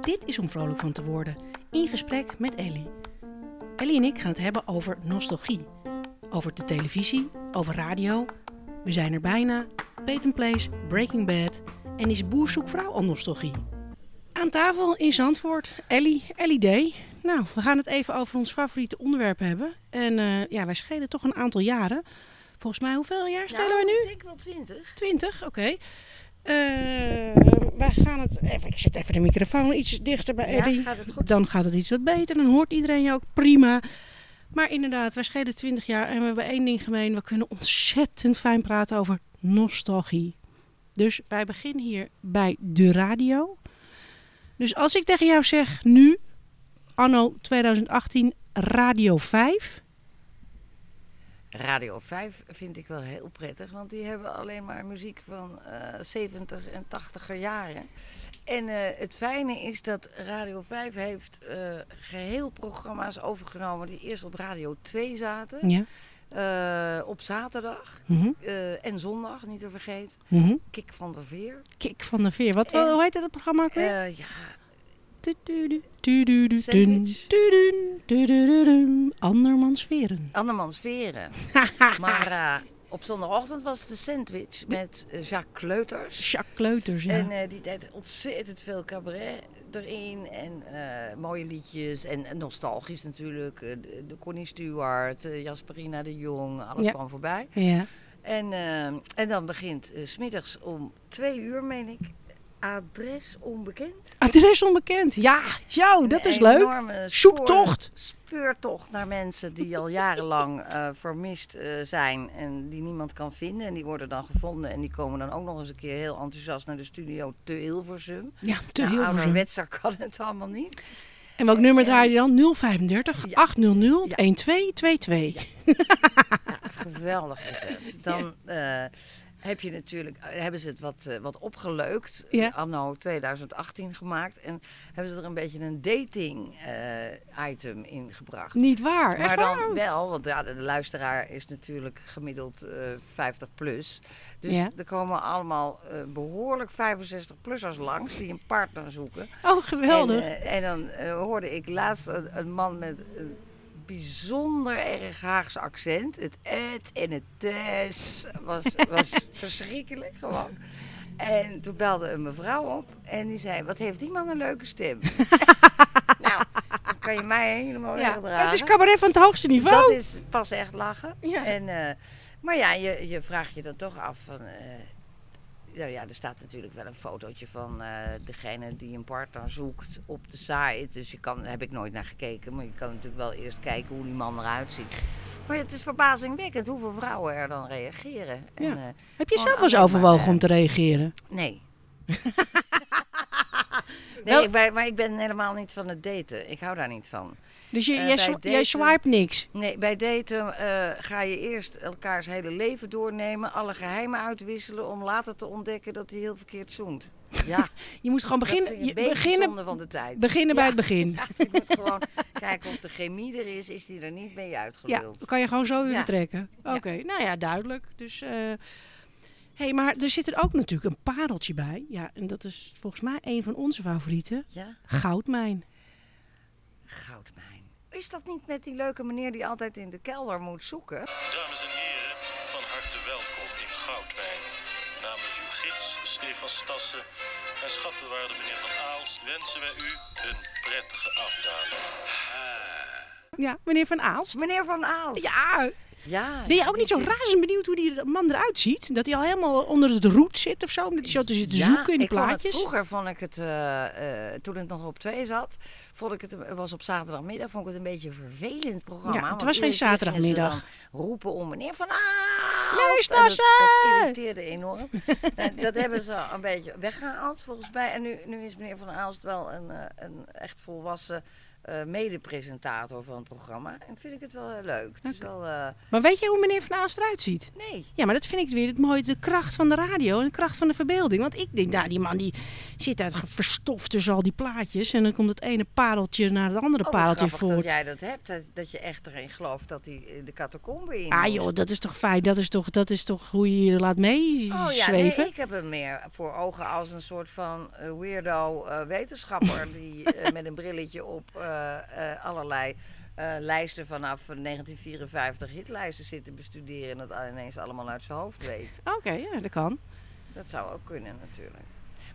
Dit is om vrolijk van te worden. In gesprek met Ellie. Ellie en ik gaan het hebben over nostalgie. Over de televisie, over radio. We zijn er bijna. Peyton Place, Breaking Bad. En is Boer zoekt vrouw al nostalgie? Aan tafel in Zandvoort, Ellie, Ellie D. Nou, we gaan het even over ons favoriete onderwerp hebben. En eh, ja, wij schelen toch een aantal jaren. Volgens mij, hoeveel jaar spelen nou, we nu? Ik denk wel twintig. 20, oké. Eh, wij gaan het even. Ik zet even de microfoon iets dichter bij Ja, Eddie. gaat het goed? Dan gaat het iets wat beter. Dan hoort iedereen je ook prima. Maar inderdaad, wij schelen 20 jaar en we hebben één ding gemeen. We kunnen ontzettend fijn praten over nostalgie. Dus wij beginnen hier bij de radio. Dus als ik tegen jou zeg nu, anno 2018, Radio 5. Radio 5 vind ik wel heel prettig, want die hebben alleen maar muziek van eh 70 en 80er jaren. En eh, het fijne is dat Radio 5 heeft eh, geheel programma's overgenomen die eerst op Radio 2 zaten. Ja. eh, op zaterdag Mhm, eh, en zondag, niet te vergeten. mhm. Kik van der Veer. Kik van de Veer. Wat, En- hoe heet dat programma? Eh, ja, Andermans veren. Andermans Veren. maar eh, op zondagochtend was het de sandwich met eh, Jacques Kleuters. Jacques Kleuters, ja. En eh, die deed ontzettend veel cabaret erin. En eh, mooie liedjes. En, en nostalgisch natuurlijk. de, de Connie Stewart, Jasperina de Jong. Alles Ja. kwam voorbij. ja. En, en dan begint 's smiddags om twee uur, meen ik. Adres onbekend. Adres onbekend. Ja, jou, dat is leuk. Zoektocht. Speurtocht naar mensen die al jarenlang eh, vermist eh, zijn en die niemand kan vinden. En die worden dan gevonden en die komen dan ook nog eens een keer heel enthousiast naar de studio te Hilversum. Ja, te nou, ouderwetser kan het allemaal niet. En welk nummer en- draai je dan? 035 Ja. 800 Ja. 1222. Ja, geweldig is het. Dan eh, heb je natuurlijk, eh, hebben ze het wat, eh, wat opgeleukt, Ja. anno 2018 gemaakt. En hebben ze er een beetje een dating eh, item in gebracht. Niet waar. Maar dan waar? wel, want ja, de, de luisteraar is natuurlijk gemiddeld eh 50 plus. Dus Ja. er komen allemaal eh, behoorlijk 65-plussers langs die een partner zoeken. Oh, geweldig. En, en dan hoorde ik laatst een, een man met een bijzonder erg Haagse accent. Het et en het tes was, was verschrikkelijk gewoon. En toen belde een mevrouw op en die zei, wat heeft die man een leuke stem. nou, dan kan je mij helemaal ja. wegdragen. Het is cabaret van het hoogste niveau. Dat is pas echt lachen. Ja. En, eh, maar ja, je, je vraagt je dan toch af van... eh, nou ja, er staat natuurlijk wel een fotootje van eh, degene die een partner zoekt op de site. Dus je kan, daar heb ik nooit naar gekeken, maar je kan natuurlijk wel eerst kijken hoe die man eruit ziet. Maar het is verbazingwekkend hoeveel vrouwen er dan reageren. En, Ja. eh, Heb je zelf wel eens overwogen maar, eh, om te reageren? Nee. nee, Wel- ik ben, maar ik ben helemaal niet van het daten. Ik hou daar niet van. Dus je, eh, jij, bij jij swipe niks. Nee, bij daten eh, ga je eerst elkaars hele leven doornemen, alle geheimen uitwisselen om later te ontdekken dat hij heel verkeerd zoent. Ja, Je moet gewoon beginnen, je, beginnen, van de tijd. beginnen bij Ja. het begin. Ja, je moet gewoon kijken of de chemie er is, is die er niet mee Ja, uitgeluld. dan kan je gewoon zo weer Ja. vertrekken. Ja. Oké, nou ja, duidelijk. Dus, eh hey, maar er zit er ook natuurlijk een pareltje bij. Ja, en dat is volgens mij een van onze favorieten. Ja, Goudmijn. goudmijn. Is dat niet met die leuke meneer die altijd in de kelder moet zoeken? Dames en heren, van harte welkom in Goudwijn. Namens uw gids Stefan Stassen en schatbewaarder meneer Van Aalst wensen wij u een prettige afdaling. Ja, meneer Van Aalst. Meneer Van Aals. Ja, ja ben je ook niet zo razend benieuwd hoe die man eruit ziet? Dat hij al helemaal onder het roet zit of zo? Omdat hij zo te zitten zoeken in de vond plaatjes? het vroeger vond ik het, eh, eh, toen het nog op twee zat, vond ik het, het was op zaterdagmiddag, vond ik het een beetje een vervelend programma. Ja, het was geen zaterdagmiddag. roepen om meneer Van Aalst. En dat, dat irriteerde enorm. En dat hebben ze een beetje weggehaald volgens mij. En nu, nu is meneer Van Aalst wel een, eh, een echt volwassen eh, mede-presentator van het programma. En vind ik het wel heel leuk. Het is wel, eh, Maar weet je hoe meneer Van Aalst eruit ziet? nee. Ja, maar dat vind ik weer het mooie, de kracht van de radio en de kracht van de verbeelding. Want ik denk, nou, die man die zit uit verstoft tussen al die plaatjes. En dan komt het ene pareltje naar het andere Oh, pareltje grappig dat jij dat hebt. Dat, dat je echt erin gelooft dat hij de catacombe in Ah moest. joh, dat is toch fijn. Dat is toch, dat is toch hoe je je laat meezweven? Oh ja, nee, ik heb hem meer voor ogen als een soort van eh, weirdo eh, wetenschapper die eh, met een brilletje op eh, eh, allerlei eh, lijsten vanaf 1954 hitlijsten zit te bestuderen en dat ineens allemaal uit zijn hoofd weet. Oké, ja, dat kan. Dat zou ook kunnen natuurlijk.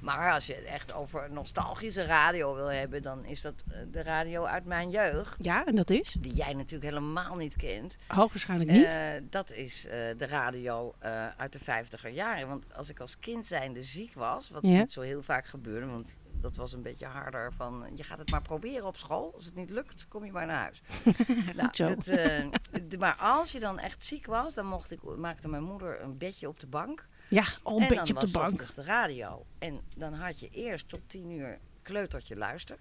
Maar als je het echt over nostalgische radio wil hebben, dan is dat eh, de radio uit mijn jeugd. Ja, en dat is? Die jij natuurlijk helemaal niet kent. Hoogwaarschijnlijk niet. Eh, dat is eh, de radio eh, uit de 50er jaren. Want als ik als kind zijnde ziek was, wat Ja. niet zo heel vaak gebeurde, want dat was een beetje harder van je gaat het maar proberen op school. Als het niet lukt, kom je maar naar huis. Nou, dat, eh, maar als je dan echt ziek was, dan mocht ik, maakte mijn moeder een bedje op de bank. ja, al een en beetje dan op de was bank. ochtends de radio. En dan had je eerst tot tien uur kleutertje luister.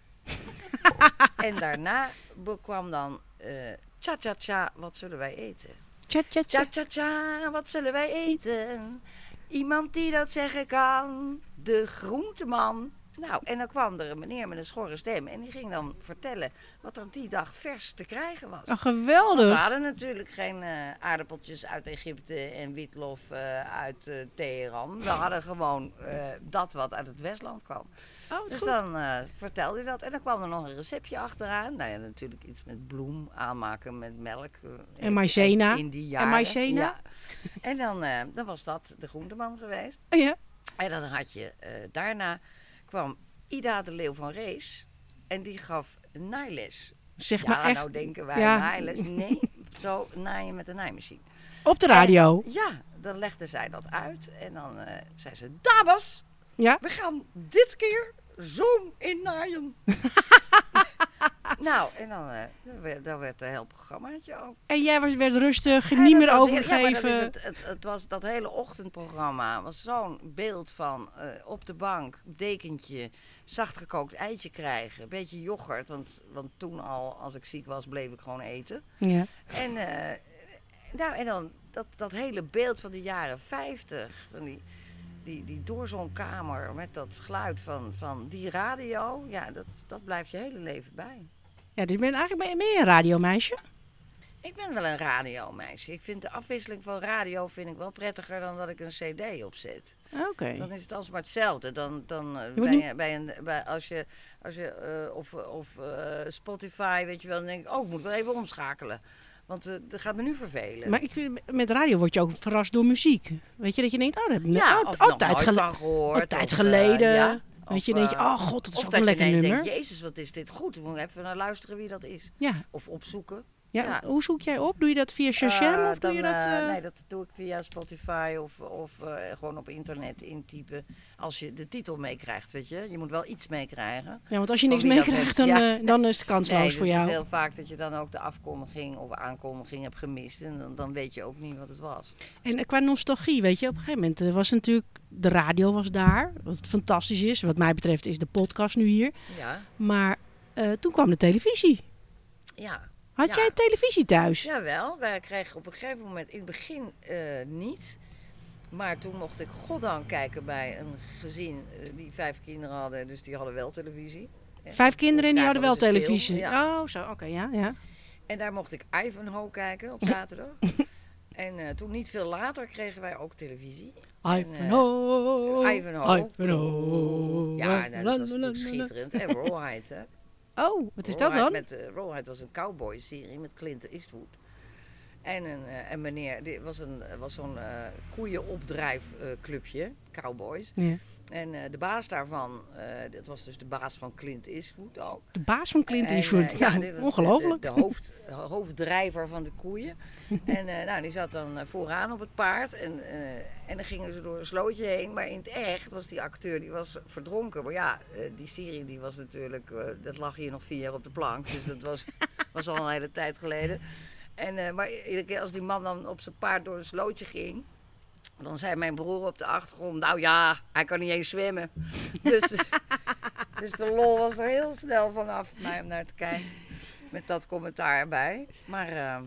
en daarna kwam dan eh tja tja tja, wat zullen wij eten? Tja, tja, tja. Tja, tja, tja, wat zullen wij eten? Iemand die dat zeggen kan. De groenteman. Nou, en dan kwam er een meneer met een schorre stem. En die ging dan vertellen wat er die dag vers te krijgen was. Oh, We geweldig. hadden natuurlijk geen eh, aardappeltjes uit Egypte en witlof eh, uit eh, Teheran. We hadden gewoon dat wat uit het Westland kwam. Oh, Dus goed. dan vertelde hij dat. En dan kwam er nog een receptje achteraan. Nou ja, natuurlijk iets met bloem aanmaken met melk. En maïzena. In die En maïzena. Ja. En dan, dan was dat de groenteman geweest. Oh, ja. En dan had je, daarna kwam Ida de Leeuw van Rees. En die gaf naailes. Zeg ja, maar echt nou denken wij ja. naailes. Nee, zo naaien met een naaimachine. op de radio. En, ja, dan legde zij dat uit. En dan eh, zei ze, dames, Ja. we gaan dit keer zoom in naaien. nou, en dan, eh, dan, werd, werd een heel programmaatje ook. En jij was, werd rustig, niet meer ja, overgegeven. het, het, het was dat hele ochtendprogramma was zo'n beeld van eh, op de bank, dekentje, zacht gekookt eitje krijgen, een beetje yoghurt, want, want toen al, als ik ziek was, bleef ik gewoon eten. Ja. En, eh, nou, en dan dat, dat hele beeld van de jaren 50, van die, die, die door zo'n kamer met dat geluid van, van die radio, ja, dat, dat blijft je hele leven bij. Ja, dus je bent eigenlijk meer een radiomeisje. Ik ben wel een radiomeisje. Ik vind de afwisseling van radio vind ik wel prettiger dan dat ik een cd opzet. Oké. Dan is het alsmaar hetzelfde. Dan, dan eh, moet bij, niet- een- bij een, bij, als je, als je eh, of, of eh, Spotify, weet je wel, dan denk ik, oh, ik moet wel even omschakelen. Want dat gaat me nu vervelen. Maar ik vind, met radio word je ook verrast door muziek. Weet je, dat je denkt, oh, dat heb ik net ja, oh, of oh, tijd, gele- van gehoord. oh, tijd of, geleden. ja. Weet je, denk je, eh, oh god, dat is of ook dat een je lekker ineens nummer. denkt, jezus, wat is dit goed. Ik moet even naar luisteren wie dat is. Ja. Of opzoeken. Ja. Ja. Hoe zoek jij op? Doe je dat via Shazam Eh, of doe je dat... eh, Nee, dat doe ik via Spotify of, of gewoon op internet intypen. Als je de titel meekrijgt, weet je. Je moet wel iets meekrijgen. Ja, want als je niks meekrijgt, dan, Ja. dan is het kansloos nee, voor het jou. is heel vaak dat je dan ook de afkondiging of aankondiging hebt gemist. En dan, dan weet je ook niet wat het was. En qua nostalgie, weet je, op een gegeven moment was natuurlijk... De radio was daar, wat fantastisch is. Wat mij betreft is de podcast nu hier. Ja, Maar toen kwam de televisie. ja. Had Ja. jij televisie thuis? Jawel, wij kregen op een gegeven moment in het begin eh, niet. Maar toen mocht ik goddank kijken bij een gezin eh, die vijf kinderen hadden. Dus die hadden wel televisie. Vijf kinderen en die hadden wel televisie. ja. Oh, zo, oké, ja, ja. En daar mocht ik Ivanhoe kijken op zaterdag. en eh, toen niet veel later kregen wij ook televisie. En, Ivanhoe. Ivanhoe. Ivanhoe. Ja, nou, dat was natuurlijk schitterend. En Rawhide, hè. Oh, wat is dat dan? Met, uh, was een cowboy-serie met Clint Eastwood. En een, eh, een meneer, dit was, een, was zo'n eh koeienopdrijfclubje, cowboys. Ja. En eh, de baas daarvan, eh dat was dus de baas van Clint Eastwood ook. De baas van Clint Eastwood. eh, ja, de- ongelooflijk. De, de hoofd, hoofddrijver van de koeien. en nou, die zat dan vooraan op het paard. En, en dan gingen ze door een slootje heen. Maar in het echt was die acteur die was verdronken. Maar ja, die serie die was natuurlijk, dat lag hier nog vier jaar op de plank. Dus dat was, was al een hele tijd geleden. En, maar iedere keer als die man dan op zijn paard door een slootje ging. Dan zei mijn broer op de achtergrond, nou ja, hij kan niet eens zwemmen. dus, Dus de lol was er heel snel vanaf mij om naar te kijken. Met dat commentaar erbij. Maar eh,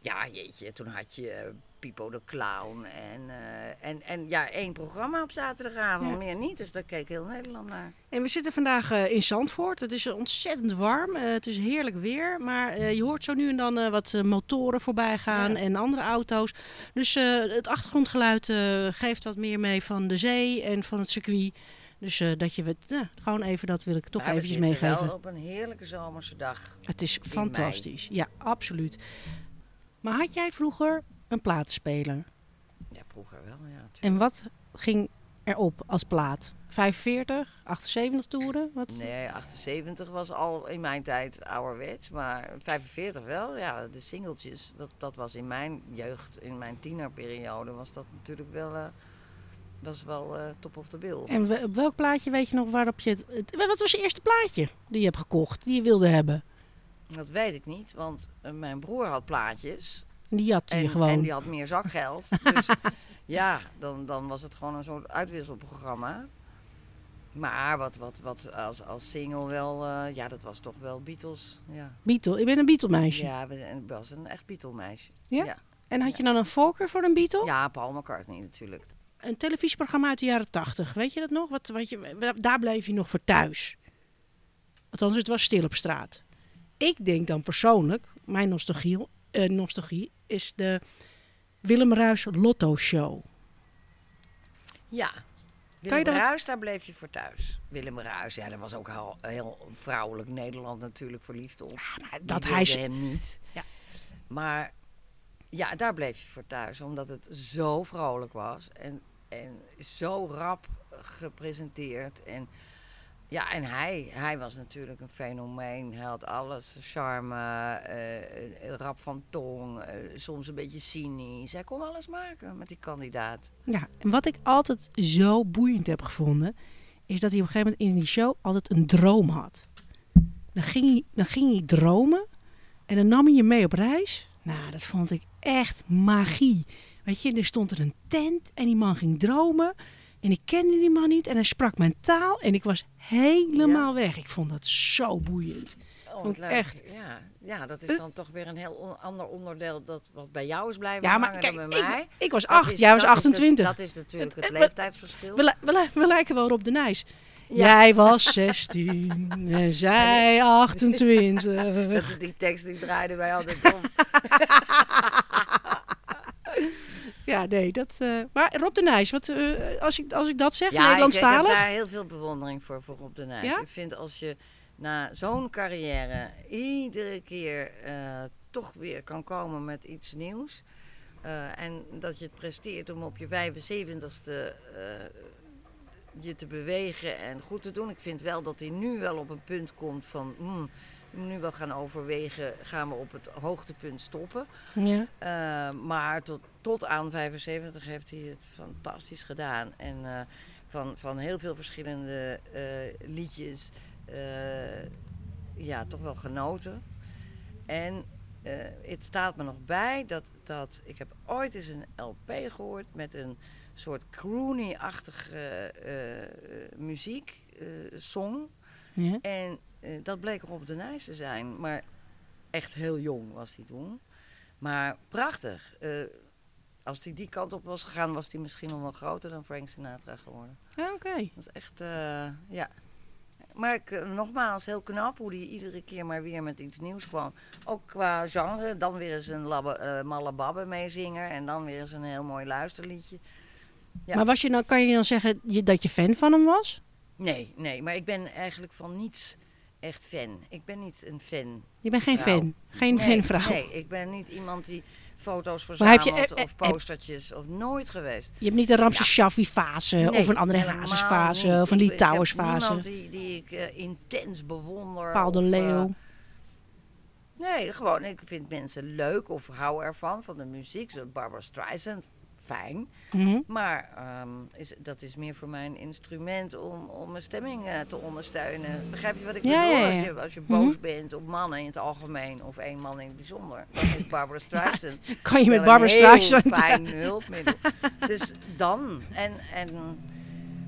ja, jeetje, toen had je eh, Pipo de Clown. En, eh, en, en ja, één programma op zaterdagavond, Ja. meer niet. Dus daar keek heel Nederland naar. En we zitten vandaag eh, in Zandvoort. Het is eh, ontzettend warm. Het is heerlijk weer. Maar je hoort zo nu en dan wat motoren voorbij gaan Ja. en andere auto's. Dus het achtergrondgeluid geeft wat meer mee van de zee en van het circuit. Dus dat je het, nou, gewoon even, dat wil ik toch we eventjes meegeven. wel op een heerlijke zomerse dag. Het is mei. fantastisch. Ja, absoluut. Maar had jij vroeger een platenspeler? Ja, vroeger wel, ja. En wat ging erop als plaat? 45, 78 toeren? Wat? Nee, 78 was al in mijn tijd ouderwets, maar 45 wel. Ja, de singeltjes, dat, dat was in mijn jeugd, in mijn tienerperiode, was dat natuurlijk wel, eh, was wel eh, top of the bill. En we- op welk plaatje weet je nog waarop je het, het- Wat was je eerste plaatje die je hebt gekocht, die je wilde hebben? Dat weet ik niet, want eh, mijn broer had plaatjes Die had je en, gewoon. en die had meer zakgeld. dus ja, dan, dan was het gewoon een soort uitwisselprogramma. Maar wat, wat, wat als, als single wel, eh, ja, dat was toch wel Beatles. Ja, Beatle. Ik ben een Beatle meisje. ja ik was een echt Beatle-meisje. Ja? Ja. En had je dan een voorkeur voor een Beatle? Ja, Paul McCartney natuurlijk. Een televisieprogramma uit de jaren 80. Weet je dat nog? Wat, wat je, daar bleef je nog voor thuis. Althans, het was stil op straat. Ik denk dan persoonlijk, mijn nostalgie, eh, nostalgie is de Willem Ruijs Lotto Show. Ja. Willem Ruijs, daar bleef je voor thuis. Willem Ruijs, ja, dat was ook heel, heel vrouwelijk Nederland natuurlijk verliefd op. Maar dat hij... hem niet. Ja. Maar ja, daar bleef je voor thuis, omdat het zo vrolijk was en, en zo rap gepresenteerd. En ja, en hij, hij was natuurlijk een fenomeen. Hij had alles, charme, eh, rap van tong, eh, soms een beetje cynisch. Hij kon alles maken met die kandidaat. Ja, en wat ik altijd zo boeiend heb gevonden, is dat hij op een gegeven moment in die show altijd een droom had. Dan ging hij, dan ging hij dromen en dan nam hij je mee op reis. Nou, dat vond ik echt magie. Weet je, er stond er een tent en die man ging dromen. En ik kende die man niet en hij sprak mijn taal en ik was helemaal weg. Ik vond dat zo boeiend. Oh, ik echt. Ja, ja, dat is dan toch weer een heel on- ander onderdeel dat wat bij jou is blijven Ja, maar kijk, dan bij mij. ik, ik was acht, jij was dat is de- 28. dat is natuurlijk het, leeftijdsverschil. We, we, li- we lijken wel Rob de Nijs. Ja. Jij was 16 en zij 28. Dat, die tekst die draaiden wij altijd om. Ja, nee, dat... eh, maar Rob de Nijs, wat, eh, als, ik, als ik dat zeg, Ja, ik, ik heb Nederlandstalig... daar heel veel bewondering voor, voor Rob de Nijs. Ja? Ik vind als je na zo'n carrière iedere keer eh, toch weer kan komen met iets nieuws. en dat je het presteert om op je 75ste eh, je te bewegen en goed te doen. Ik vind wel dat hij nu wel op een punt komt van... moet nu wel gaan overwegen, gaan we op het hoogtepunt stoppen. Ja. Maar tot, tot aan 75 heeft hij het fantastisch gedaan. En eh, van, van heel veel verschillende eh, liedjes eh, ja, toch wel genoten. En het staat me nog bij dat, dat ik heb ooit eens een LP gehoord met een soort croony-achtige muziek, song. Ja. En dat bleek Rob de Nijs te zijn. Maar echt heel jong was hij toen. Maar prachtig. Eh, als hij die kant op was gegaan, was hij misschien nog wel groter dan Frank Sinatra geworden. Ah, Oké. Dat is echt, eh, ja. Maar ik, eh, nogmaals, heel knap hoe hij iedere keer maar weer met iets nieuws kwam. Ook qua genre. Dan weer eens een labbe, eh, malle babbe meezinger. En dan weer eens een heel mooi luisterliedje. Ja. Maar was je dan, kan je dan zeggen je, dat je fan van hem was? Nee, nee. Maar ik ben eigenlijk van niets echt fan. Ik ben niet een fan. Je bent geen Vrouw. fan. Geen nee, fanvrouw. Nee, ik ben niet iemand die foto's Maar heb je- eh, of eh, heb- postertjes. Of nooit geweest. Je hebt niet een Ramses Shaffi fase Nee, of een andere helemaal Hazes fase niet. of een Lee ik heb Towers fase. niemand die, die ik eh, intens bewonder. Paul de of, Leeuw. nee, gewoon, ik vind mensen leuk of hou ervan, van de muziek. Zo Barbara Streisand, fijn. Mhm. Maar ehm, is, dat is meer voor mij een instrument om, om mijn stemming eh, te ondersteunen. Begrijp je wat ik Ja, bedoel? ja, ja. Als, je, als je Mhm. boos bent op mannen in het algemeen of één man in het bijzonder, dan is Barbara Streisand Kan je met Barbara een Streisand... fijn hulpmiddel. dus dan. En, en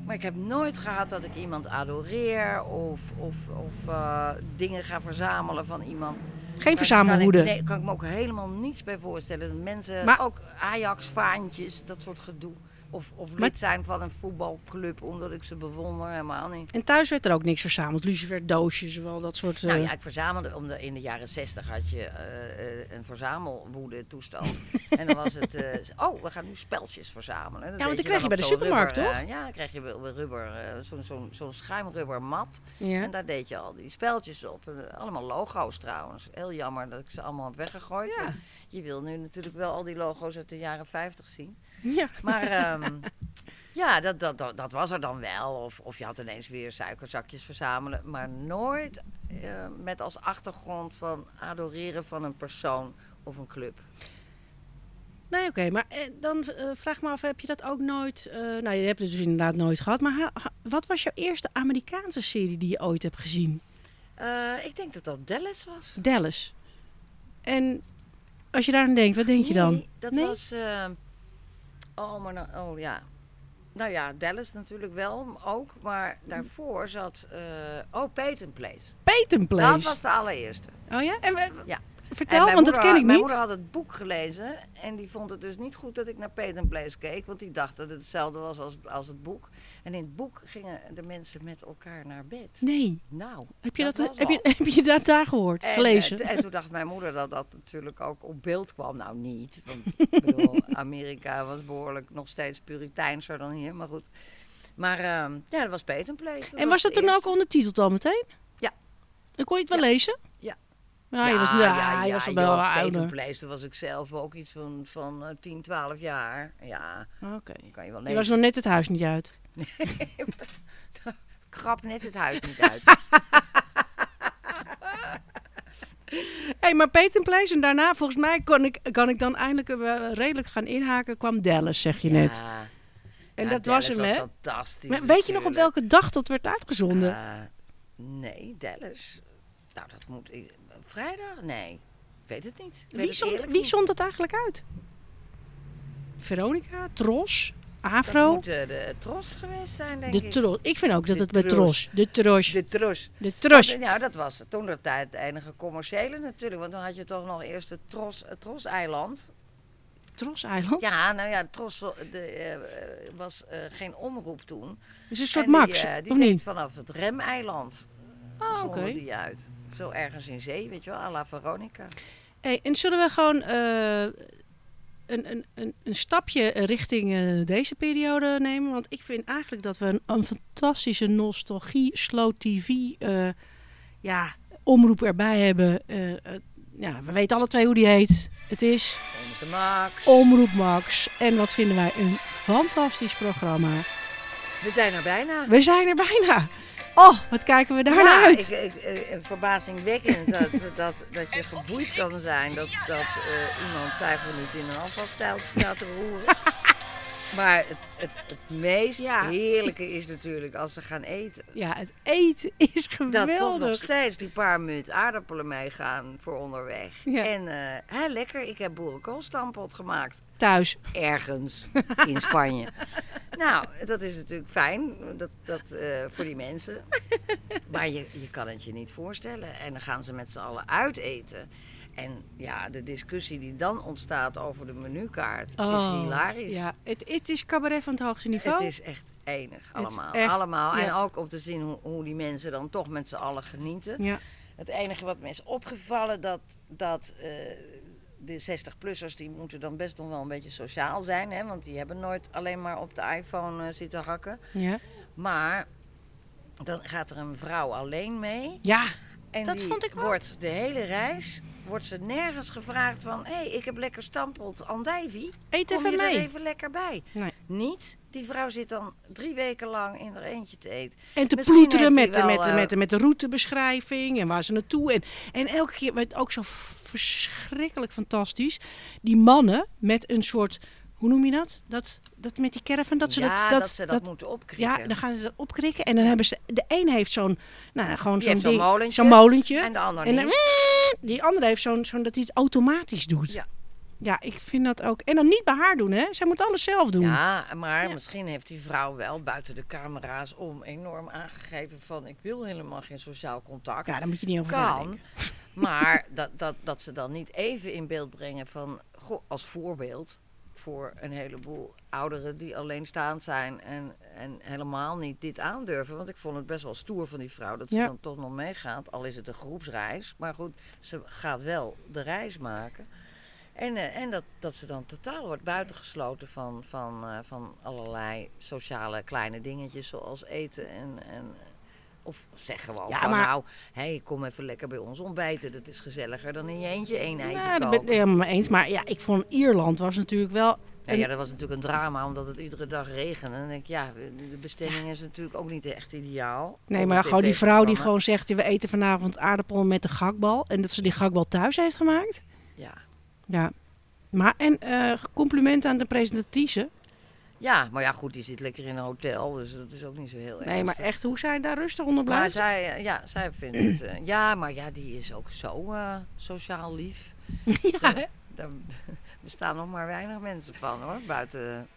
Maar ik heb nooit gehad dat ik iemand adoreer of, of, of eh, dingen ga verzamelen van iemand. Geen Daar verzamelwoede. Kan ik, nee, kan ik me ook helemaal niets bij voorstellen. Mensen, Maar- ook Ajax-vaantjes, dat soort gedoe. Of, of lid zijn van een voetbalclub omdat ik ze bewonder, helemaal niet. En thuis werd er ook niks verzameld. Lucifer doosjes, wel dat soort... Nou eh, ja, ik verzamelde, om de, in de jaren zestig had je eh, eh, een verzamelwoede toestand. en dan was het, oh, we gaan nu speltjes verzamelen. Dat Ja, want dan krijg je bij de supermarkt, rubber, toch? ja, dan krijg je rubber, zo'n zo'n zo'n schuimrubber mat. ja. En daar deed je al die speltjes op. Allemaal logo's trouwens. Heel jammer dat ik ze allemaal heb weggegooid. Ja. Je wil nu natuurlijk wel al die logo's uit de jaren 50 zien. ja. Maar ehm, ja, dat, dat, dat, dat was er dan wel. Of, of je had ineens weer suikerzakjes verzamelen. Maar nooit eh, met als achtergrond van adoreren van een persoon of een club. Nee, oké. maar eh, dan eh, vraag me af, heb je dat ook nooit... eh, nou, je hebt het dus inderdaad nooit gehad. Maar ha- ha- wat was jouw eerste Amerikaanse serie die je ooit hebt gezien? Ik denk dat dat Dallas was. Dallas. En als je daar aan denkt, wat denk je dan? Nee, dat Nee? was... eh, oh, maar nou, oh ja. Nou ja, Dallas natuurlijk wel ook. Maar daarvoor zat... eh oh, Peyton Place. Peyton Place. Dat was de allereerste. Oh ja? En, Ja. Vertel, mijn want dat ken had- ik Mijn niet. moeder had het boek gelezen en die vond het dus niet goed dat ik naar Peyton Place keek, want die dacht dat het hetzelfde was als, als het boek. En in het boek gingen de mensen met elkaar naar bed. Nee. Nou, Heb je dat, was heb je, heb je dat daar gehoord? En, gelezen? eh, en toen dacht mijn moeder dat dat natuurlijk ook op beeld kwam. Nou, niet. Want ik bedoel, Amerika was behoorlijk nog steeds puriteinser dan hier, maar goed. Maar ehm, ja, dat was Peyton Place. en was dat toen ook ondertiteld al meteen? Ja. Dan kon je het wel Ja. lezen? Ja. Ja, je was, ja, je was al wel joh, ouder. Was ik zelf ook iets van, van eh, 10, 12 jaar. Ja, Oké. kan je wel Je lezen. was nog net het huis niet uit. Krap net het huis niet uit. Hé, hey, maar Peyton Place en daarna, volgens mij, kon ik, kan ik dan eindelijk redelijk gaan inhaken, kwam Dallas, zeg je net. Ja, En ja, dat Dallas was hem, hè? fantastisch. Maar weet je nog op welke dag dat werd uitgezonden? Eh, nee, Dallas. Nou, dat moet... ik- Vrijdag? Nee. Ik weet het niet. Weet wie, het zond, wie niet. zond dat eigenlijk uit? Veronica, Tros, Dat Afro, moet eh, de Tros geweest zijn, denk de ik. Tros. Ik vind ook dat De het bij Tros. De Tros, De Tros. de Tros, Dat- Nou, dat was toen de tijd het enige commerciële natuurlijk. Want dan had je toch nog eerst het Tros, het Tros-eiland. Tros-eiland. Ja, nou ja, Tros de, eh, eh, was eh, geen omroep toen. is een soort En Max, eh, die of niet? vanaf het Remeiland. Ah, oké. die uit. Zo ergens in zee, weet je wel, à la Veronica. Hey, en zullen we gewoon eh, een, een, een, een stapje richting eh, deze periode nemen? Want ik vind eigenlijk dat we een, een fantastische nostalgie, slow tv, eh, ja, omroep erbij hebben. Ja, we weten alle twee hoe die heet. Het is Onze Max. Omroep Max. En wat vinden wij een fantastisch programma. We zijn er bijna. We zijn er bijna. Oh, wat kijken we daar naar ja, uit. Ik, ik, eh, verbazingwekkend dat, dat, dat je geboeid kan zijn dat, dat eh, iemand vijf minuten in een afvalstijltje staat te roeren. Maar het, het, het meest Ja. heerlijke is natuurlijk als ze gaan eten. Ja, het eten is Dat toch nog geweldig. steeds die paar munt aardappelen meegaan voor onderweg. Ja. En eh, hè, lekker, ik heb boerenkoolstampot gemaakt. Thuis. Ergens in Spanje. nou, dat is natuurlijk fijn dat, dat, eh, voor die mensen. Maar je, je kan het je niet voorstellen. En dan gaan ze met z'n allen uiteten. En ja, de discussie die dan ontstaat over de menukaart is hilarisch. Oh, Ja, het, het is cabaret van het hoogste niveau. Het is echt enig allemaal. echt, allemaal. En ook om te zien hoe, hoe die mensen dan toch met z'n allen genieten. Ja. Het enige wat me is opgevallen, dat, dat eh, de 60-plussers, die moeten dan best nog wel een beetje sociaal zijn. Hè? Want die hebben nooit alleen maar op de iPhone eh, zitten hakken. Ja. Maar dan gaat er een vrouw alleen mee. ja, En Dat die vond ik wordt de hele reis, wordt ze nergens gevraagd van... Hé, hey, ik heb lekker stampot andijvie. eet Kom even je er even lekker bij? Nee. Niet. Die vrouw zit dan drie weken lang in haar eentje te eten. En te Misschien ploeteren met, wel, met, eh, met, de, met de routebeschrijving en waar ze naartoe. En, en elke keer werd ook zo verschrikkelijk fantastisch. Die mannen met een soort, hoe noem je dat? Dat, dat met die caravan, dat ze ja, dat, dat, ze dat, moeten opkrikken. Ja, dan gaan ze dat opkrikken. En dan hebben ze, de een heeft zo'n, nou gewoon zo'n ding, molentje. zo'n molentje. En de ander En dan, die andere heeft zo'n, zo'n dat hij het automatisch doet. Ja. Ja, ik vind dat ook. En dan niet bij haar doen, hè? Zij moet alles zelf doen. Ja, maar Ja. misschien heeft die vrouw wel buiten de camera's om enorm aangegeven van ik wil helemaal geen sociaal contact. Ja, daar moet je niet over kan. Maar dat, dat, dat ze dan niet even in beeld brengen van, goh, als voorbeeld voor een heleboel ouderen die alleenstaand zijn en, en helemaal niet dit aandurven. Want ik vond het best wel stoer van die vrouw dat ze Ja. dan toch nog meegaat. Al is het een groepsreis. Maar goed, ze gaat wel de reis maken. En, eh, en dat, dat ze dan totaal wordt buitengesloten van, van, eh, van allerlei sociale kleine dingetjes zoals eten en... en of zeg gewoon Ja, van maar- nou, hey, kom even lekker bij ons ontbijten. Dat is gezelliger dan in je eentje één eitje Ja, daar ben koken. ik helemaal mee eens. Maar ja, ik vond Ierland was natuurlijk wel... Ja, ja, dat was natuurlijk een drama, omdat het iedere dag regende. En dan denk ik, ja, de bestemming is natuurlijk ook niet echt ideaal. Nee, maar een gewoon die vrouw die gewoon zegt... we eten vanavond aardappelen met de gakbal. En dat ze die gakbal thuis heeft gemaakt. Ja. Ja. Maar, en eh complimenten aan de presentatrice. Ja, maar ja, goed, die zit lekker in een hotel, dus dat is ook niet zo heel erg. Nee, maar echt, hoe zij daar rustig onder Maar blijft. zij, eh, ja, zij vindt het... eh, ja, maar ja, die is ook zo eh, sociaal lief. ja? Daar bestaan nog maar weinig mensen van, hoor, buiten...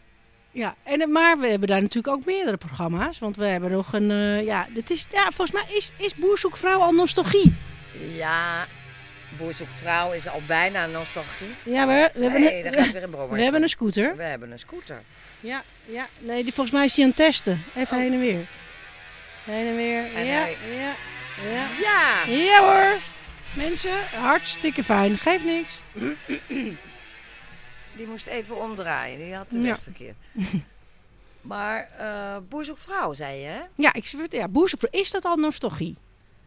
ja. En, maar we hebben daar natuurlijk ook meerdere programma's. Want we hebben nog een... ja, dit is, ja, volgens mij is, is Boerzoekvrouw al nostalgie. Ja, Boer zoekt vrouw is al bijna nostalgie. Ja, we, we, hebben, nee, een, daar we, gaat weer een brommer. hebben een scooter. We hebben een scooter. Ja, ja. Nee, die, volgens mij is hij aan het testen. Even Oh. heen en weer. Heen en weer. En ja, hij- ja, ja. Ja! Ja hoor. Mensen, hartstikke fijn. Geeft niks. Die moest even omdraaien. Die had de Ja. weg verkeerd. maar eh Boer zoekt vrouw, zei je, hè? Ja, ik, ja Boerzoekvrouw, is dat al nostalgie?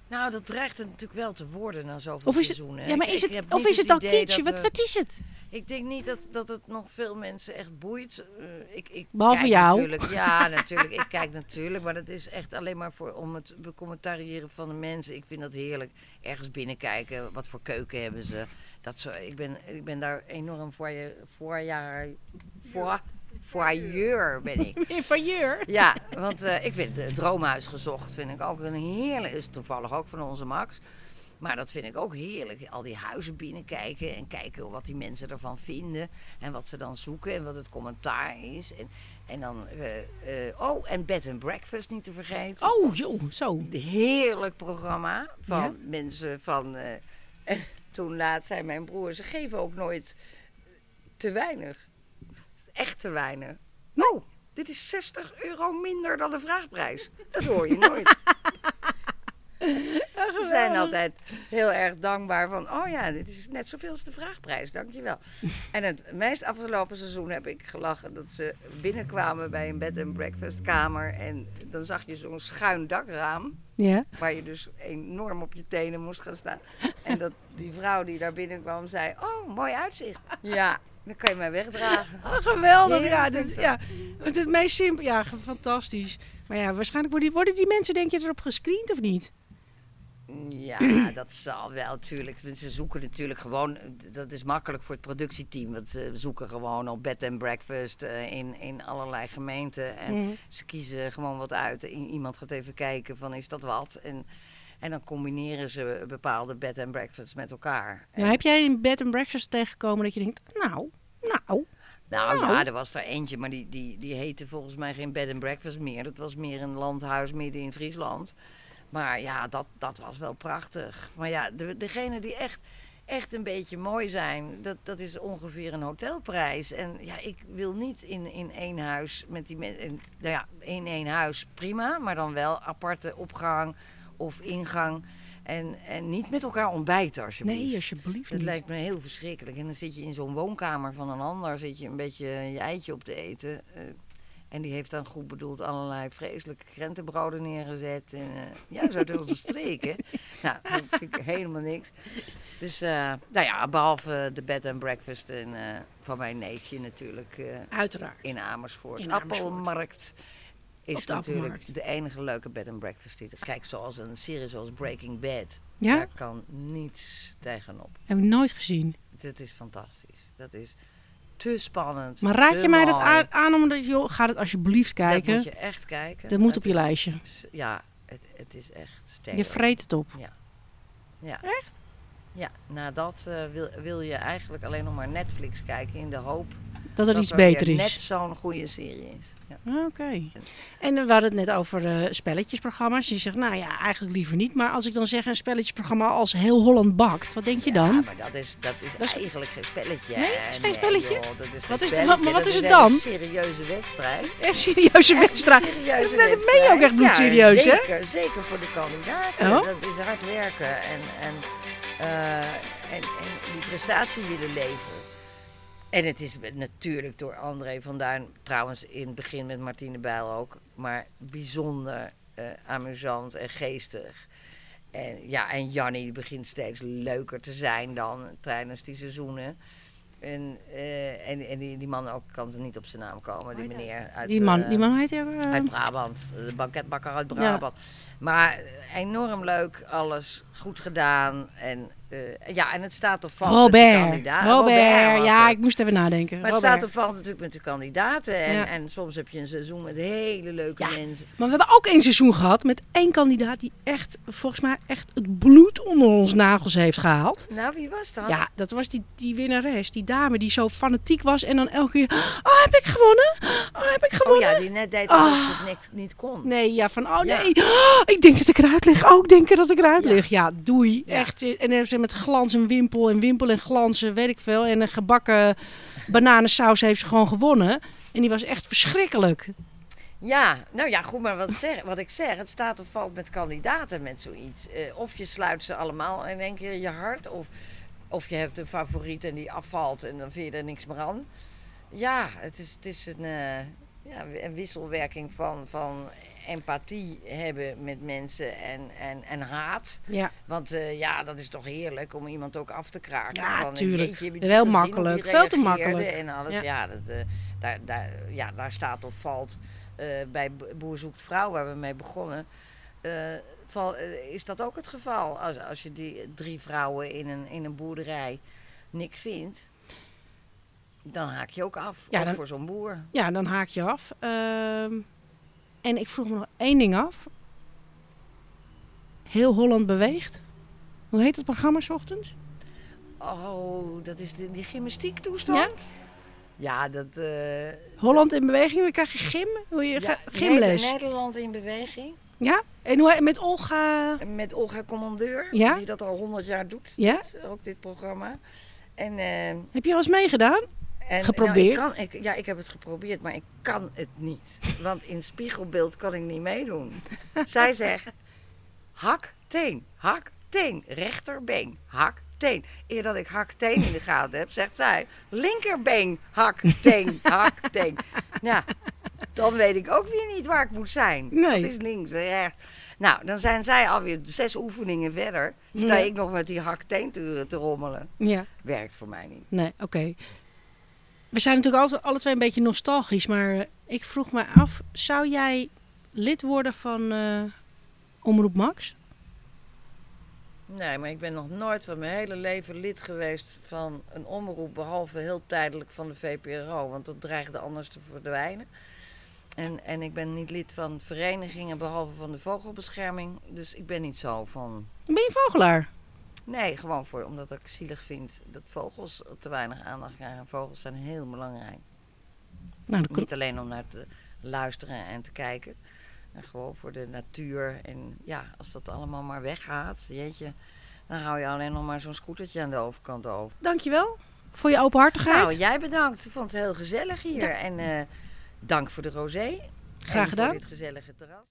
Nou, dat dreigt het natuurlijk wel te worden na zoveel Of is het, seizoenen. ja, maar is het, of is het dan dat Wat, wat is het? Ik denk niet dat, dat het nog veel mensen echt boeit. Eh, ik, ik Behalve kijk jou. Natuurlijk, ja, natuurlijk. Ik kijk natuurlijk. Maar dat is echt alleen maar voor, om het becommentariëren van de mensen. Ik vind dat heerlijk. Ergens binnenkijken. Wat voor keuken hebben ze. Dat zo, ik, ben, ik ben daar enorm voor je voorjaar. Voor, voyeur ben ik. Failleur. Ja, want eh, ik vind het Droomhuis gezocht vind ik ook een heerlijk. Is toevallig ook van onze Max. Maar dat vind ik ook heerlijk. Al die huizen binnenkijken en kijken wat die mensen ervan vinden. En wat ze dan zoeken en wat het commentaar is. En, en dan, eh, eh, oh, en Bed and Breakfast niet te vergeten. Oh, joh, zo. Heerlijk programma van Ja. mensen van... en toen laat zei mijn broer, ze geven ook nooit te weinig. Echt te weinig. Oh, dit is 60 euro minder dan de vraagprijs. Dat hoor je nooit. Ze zijn altijd heel erg dankbaar van, oh ja, dit is net zoveel als de vraagprijs, dankjewel. En het meest afgelopen seizoen heb ik gelachen dat ze binnenkwamen bij een bed and breakfast kamer en dan zag je zo'n schuin dakraam Ja. waar je dus enorm op je tenen moest gaan staan. En dat die vrouw die daar binnenkwam zei, oh, mooi uitzicht. Ja, dan kan je mij wegdragen. Oh, geweldig. Ja, Ja, dit, ja. Het, het meest simpel. Ja, fantastisch. Maar ja, waarschijnlijk worden die, worden die mensen, denk je, erop gescreend of niet? Ja, dat zal wel natuurlijk. Ze zoeken natuurlijk gewoon, dat is makkelijk voor het productieteam. Want ze zoeken gewoon op bed and breakfast eh, in, in allerlei gemeenten. En Mhm. ze kiezen gewoon wat uit. I- Iemand gaat even kijken van is dat wat? En, en dan combineren ze bepaalde bed and breakfasts met elkaar. En- heb jij een bed and breakfast tegengekomen dat je denkt, nou, nou. Nou Nou. ja, er was er eentje, maar die, die, die heette volgens mij geen bed and breakfast meer. Dat was meer een landhuis midden in Friesland. Maar ja, dat, dat was wel prachtig. Maar ja, de, degene die echt, echt een beetje mooi zijn, dat, dat is ongeveer een hotelprijs. En ja, ik wil niet in, in één huis met die mensen. Nou ja, in één huis prima, maar dan wel aparte opgang of ingang. En, en niet met elkaar ontbijten alsjeblieft. Nee, alsjeblieft Dat niet. lijkt me heel verschrikkelijk. En dan zit je in zo'n woonkamer van een ander, zit je een beetje je eitje op te eten. eh, en die heeft dan goed bedoeld allerlei vreselijke krentenbroden neergezet. En, eh, ja, zo uit onze streken. nou, dat vind ik helemaal niks. Dus, eh, nou ja, behalve de bed and breakfast en, van mijn neefje natuurlijk Uiteraard. in Amersfoort. In Amersfoort. Is de natuurlijk de enige leuke bed and breakfast die er Kijk, zoals een serie zoals Breaking Bad. Ja? Daar kan niets tegenop. Heb ik nooit gezien. Het is fantastisch. Dat is te spannend. Maar raad je mij dat aan, aan omdat je, joh, ga het alsjeblieft kijken. Dat moet je echt kijken. Dat moet Het op je is- lijstje. Ja, het, het is echt sterk. Je vreet het op. Ja. Ja, na dat eh, wil, wil je eigenlijk alleen nog maar Netflix kijken in de hoop Dat er dat iets er beter net is. zo'n goede serie is. Ja. Oké. En we hadden het net over eh, spelletjesprogramma's. Je zegt, nou ja, eigenlijk liever niet. Maar als ik dan zeg een spelletjesprogramma als Heel Holland Bakt, wat denk je Ja, dan? maar dat is, dat is, Dat is- eigenlijk geen spelletje. Nee, het is geen spelletje? joh, dat is Wat geen is het- spelletje, wat- maar wat dat is het een dan? hele serieuze wedstrijd. Echt serieuze Echt een wedstrijd. serieuze Dat meen je wedstrijd. ook echt bloedserieus, hè? ja, zeker, Zeker voor de kandidaten. Oh? Dat is hard werken en, en, eh, en, en die prestatie willen leveren. En het is natuurlijk door André van Duin, trouwens in het begin met Martine Bijl ook, maar bijzonder eh, amusant en geestig. En ja, en Jannie die begint steeds leuker te zijn dan tijdens die seizoenen. En, eh, en, en die, die man ook kan er niet op zijn naam komen, die meneer. Uit, Die man, eh, die man heet uit Brabant, de banketbakker uit Brabant. Maar enorm leuk, alles goed gedaan. En, eh, ja, en het staat of valt met de Robert. Robert, ja, het. ik moest even nadenken. Maar het Robert. staat of valt natuurlijk met de kandidaten. En, Ja. en soms heb je een seizoen met hele leuke Ja. mensen. Maar we hebben ook één seizoen gehad met één kandidaat die echt, volgens mij, echt het bloed onder ons nagels heeft gehaald. Nou, wie was dat? Ja, dat was die, die winnares, die dame die zo fanatiek was en dan elke keer, oh heb ik gewonnen? Oh heb ik Oh gewonnen? ja, die net deed alsof ze het niks, niet kon. Nee, ja, van oh nee, oh, ik denk dat ik eruit lig. Oh, ik denk dat ik eruit Ja. lig. Ja, doei. Echt. En dan met glans en wimpel en wimpel en glansen, weet ik veel. En een gebakken bananensaus heeft ze gewoon gewonnen. En die was echt verschrikkelijk. Ja, nou ja, goed, maar wat, zeg, wat ik zeg, het staat of valt met kandidaten met zoiets. Eh, of je sluit ze allemaal in één keer in je hart, of, of je hebt een favoriet en die afvalt en dan vind je er niks meer aan. Ja, het is, het is een, eh, ja, een wisselwerking van, van empathie hebben met mensen en, en, en haat. Ja, Want eh, ja, dat is toch heerlijk om iemand ook af te kraken. Ja, van, tuurlijk. jeetje, hoe makkelijk. Veel te makkelijk. En alles. Ja. Ja, dat, eh, daar, daar, ja, daar staat of valt eh, bij Bo- Boer Zoekt Vrouw, waar we mee begonnen. val, is dat ook het geval? Als, als je die drie vrouwen in een, in een boerderij niks vindt, dan haak je ook af. Ja, ook dan- voor zo'n boer. ja dan haak je af. Ehm, en ik vroeg me nog één ding af. Heel Holland beweegt. Hoe heet het programma 's ochtends? Oh, dat is de, die gymnastiek toestand? Ja, dat... eh, Holland in beweging, dan krijg je gym. Hoe je ja, gymles. Nederland in beweging. Ja? En hoe, met Olga. Met Olga Commandeur, Ja? die dat al honderd jaar doet. Ja? dit, ook dit programma. En, eh, Heb je al eens meegedaan? En Geprobeerd? Nou, ik kan, ik, ja, ik heb het geprobeerd, maar ik kan het niet. Want in spiegelbeeld kan ik niet meedoen. Zij zegt, hak, teen, hak, teen, rechterbeen, hak, teen. Eer dat ik hak, teen in de gaten heb, zegt zij, linkerbeen, hak, teen, hak, teen. Ja, dan weet ik ook weer niet waar ik moet zijn. Nee. Dat is links en rechts. Nou, dan zijn zij alweer zes oefeningen verder. Sta ik nog met die hak, teen te, te rommelen. Ja. Werkt voor mij niet. Nee, oké. We zijn natuurlijk altijd, alle twee een beetje nostalgisch, maar eh, ik vroeg me af, zou jij lid worden van eh, Omroep Max? Nee, maar ik ben nog nooit van mijn hele leven lid geweest van een omroep, behalve heel tijdelijk van de VPRO, want dat dreigde anders te verdwijnen. En, en ik ben niet lid van verenigingen, behalve van de vogelbescherming. Dus ik ben niet zo van. Ben je vogelaar. Nee, gewoon voor, omdat ik zielig vind dat vogels te weinig aandacht krijgen. Vogels zijn heel belangrijk. Nou, Niet alleen om naar te luisteren en te kijken. Maar gewoon voor de natuur. En ja, als dat allemaal maar weggaat, jeetje. Dan hou je alleen nog maar zo'n scootertje aan de overkant over. dankjewel voor je openhartigheid. Nou, jij bedankt. Ik vond het heel gezellig hier. En eh, dank voor de rosé. Graag En gedaan. voor dit gezellige terras.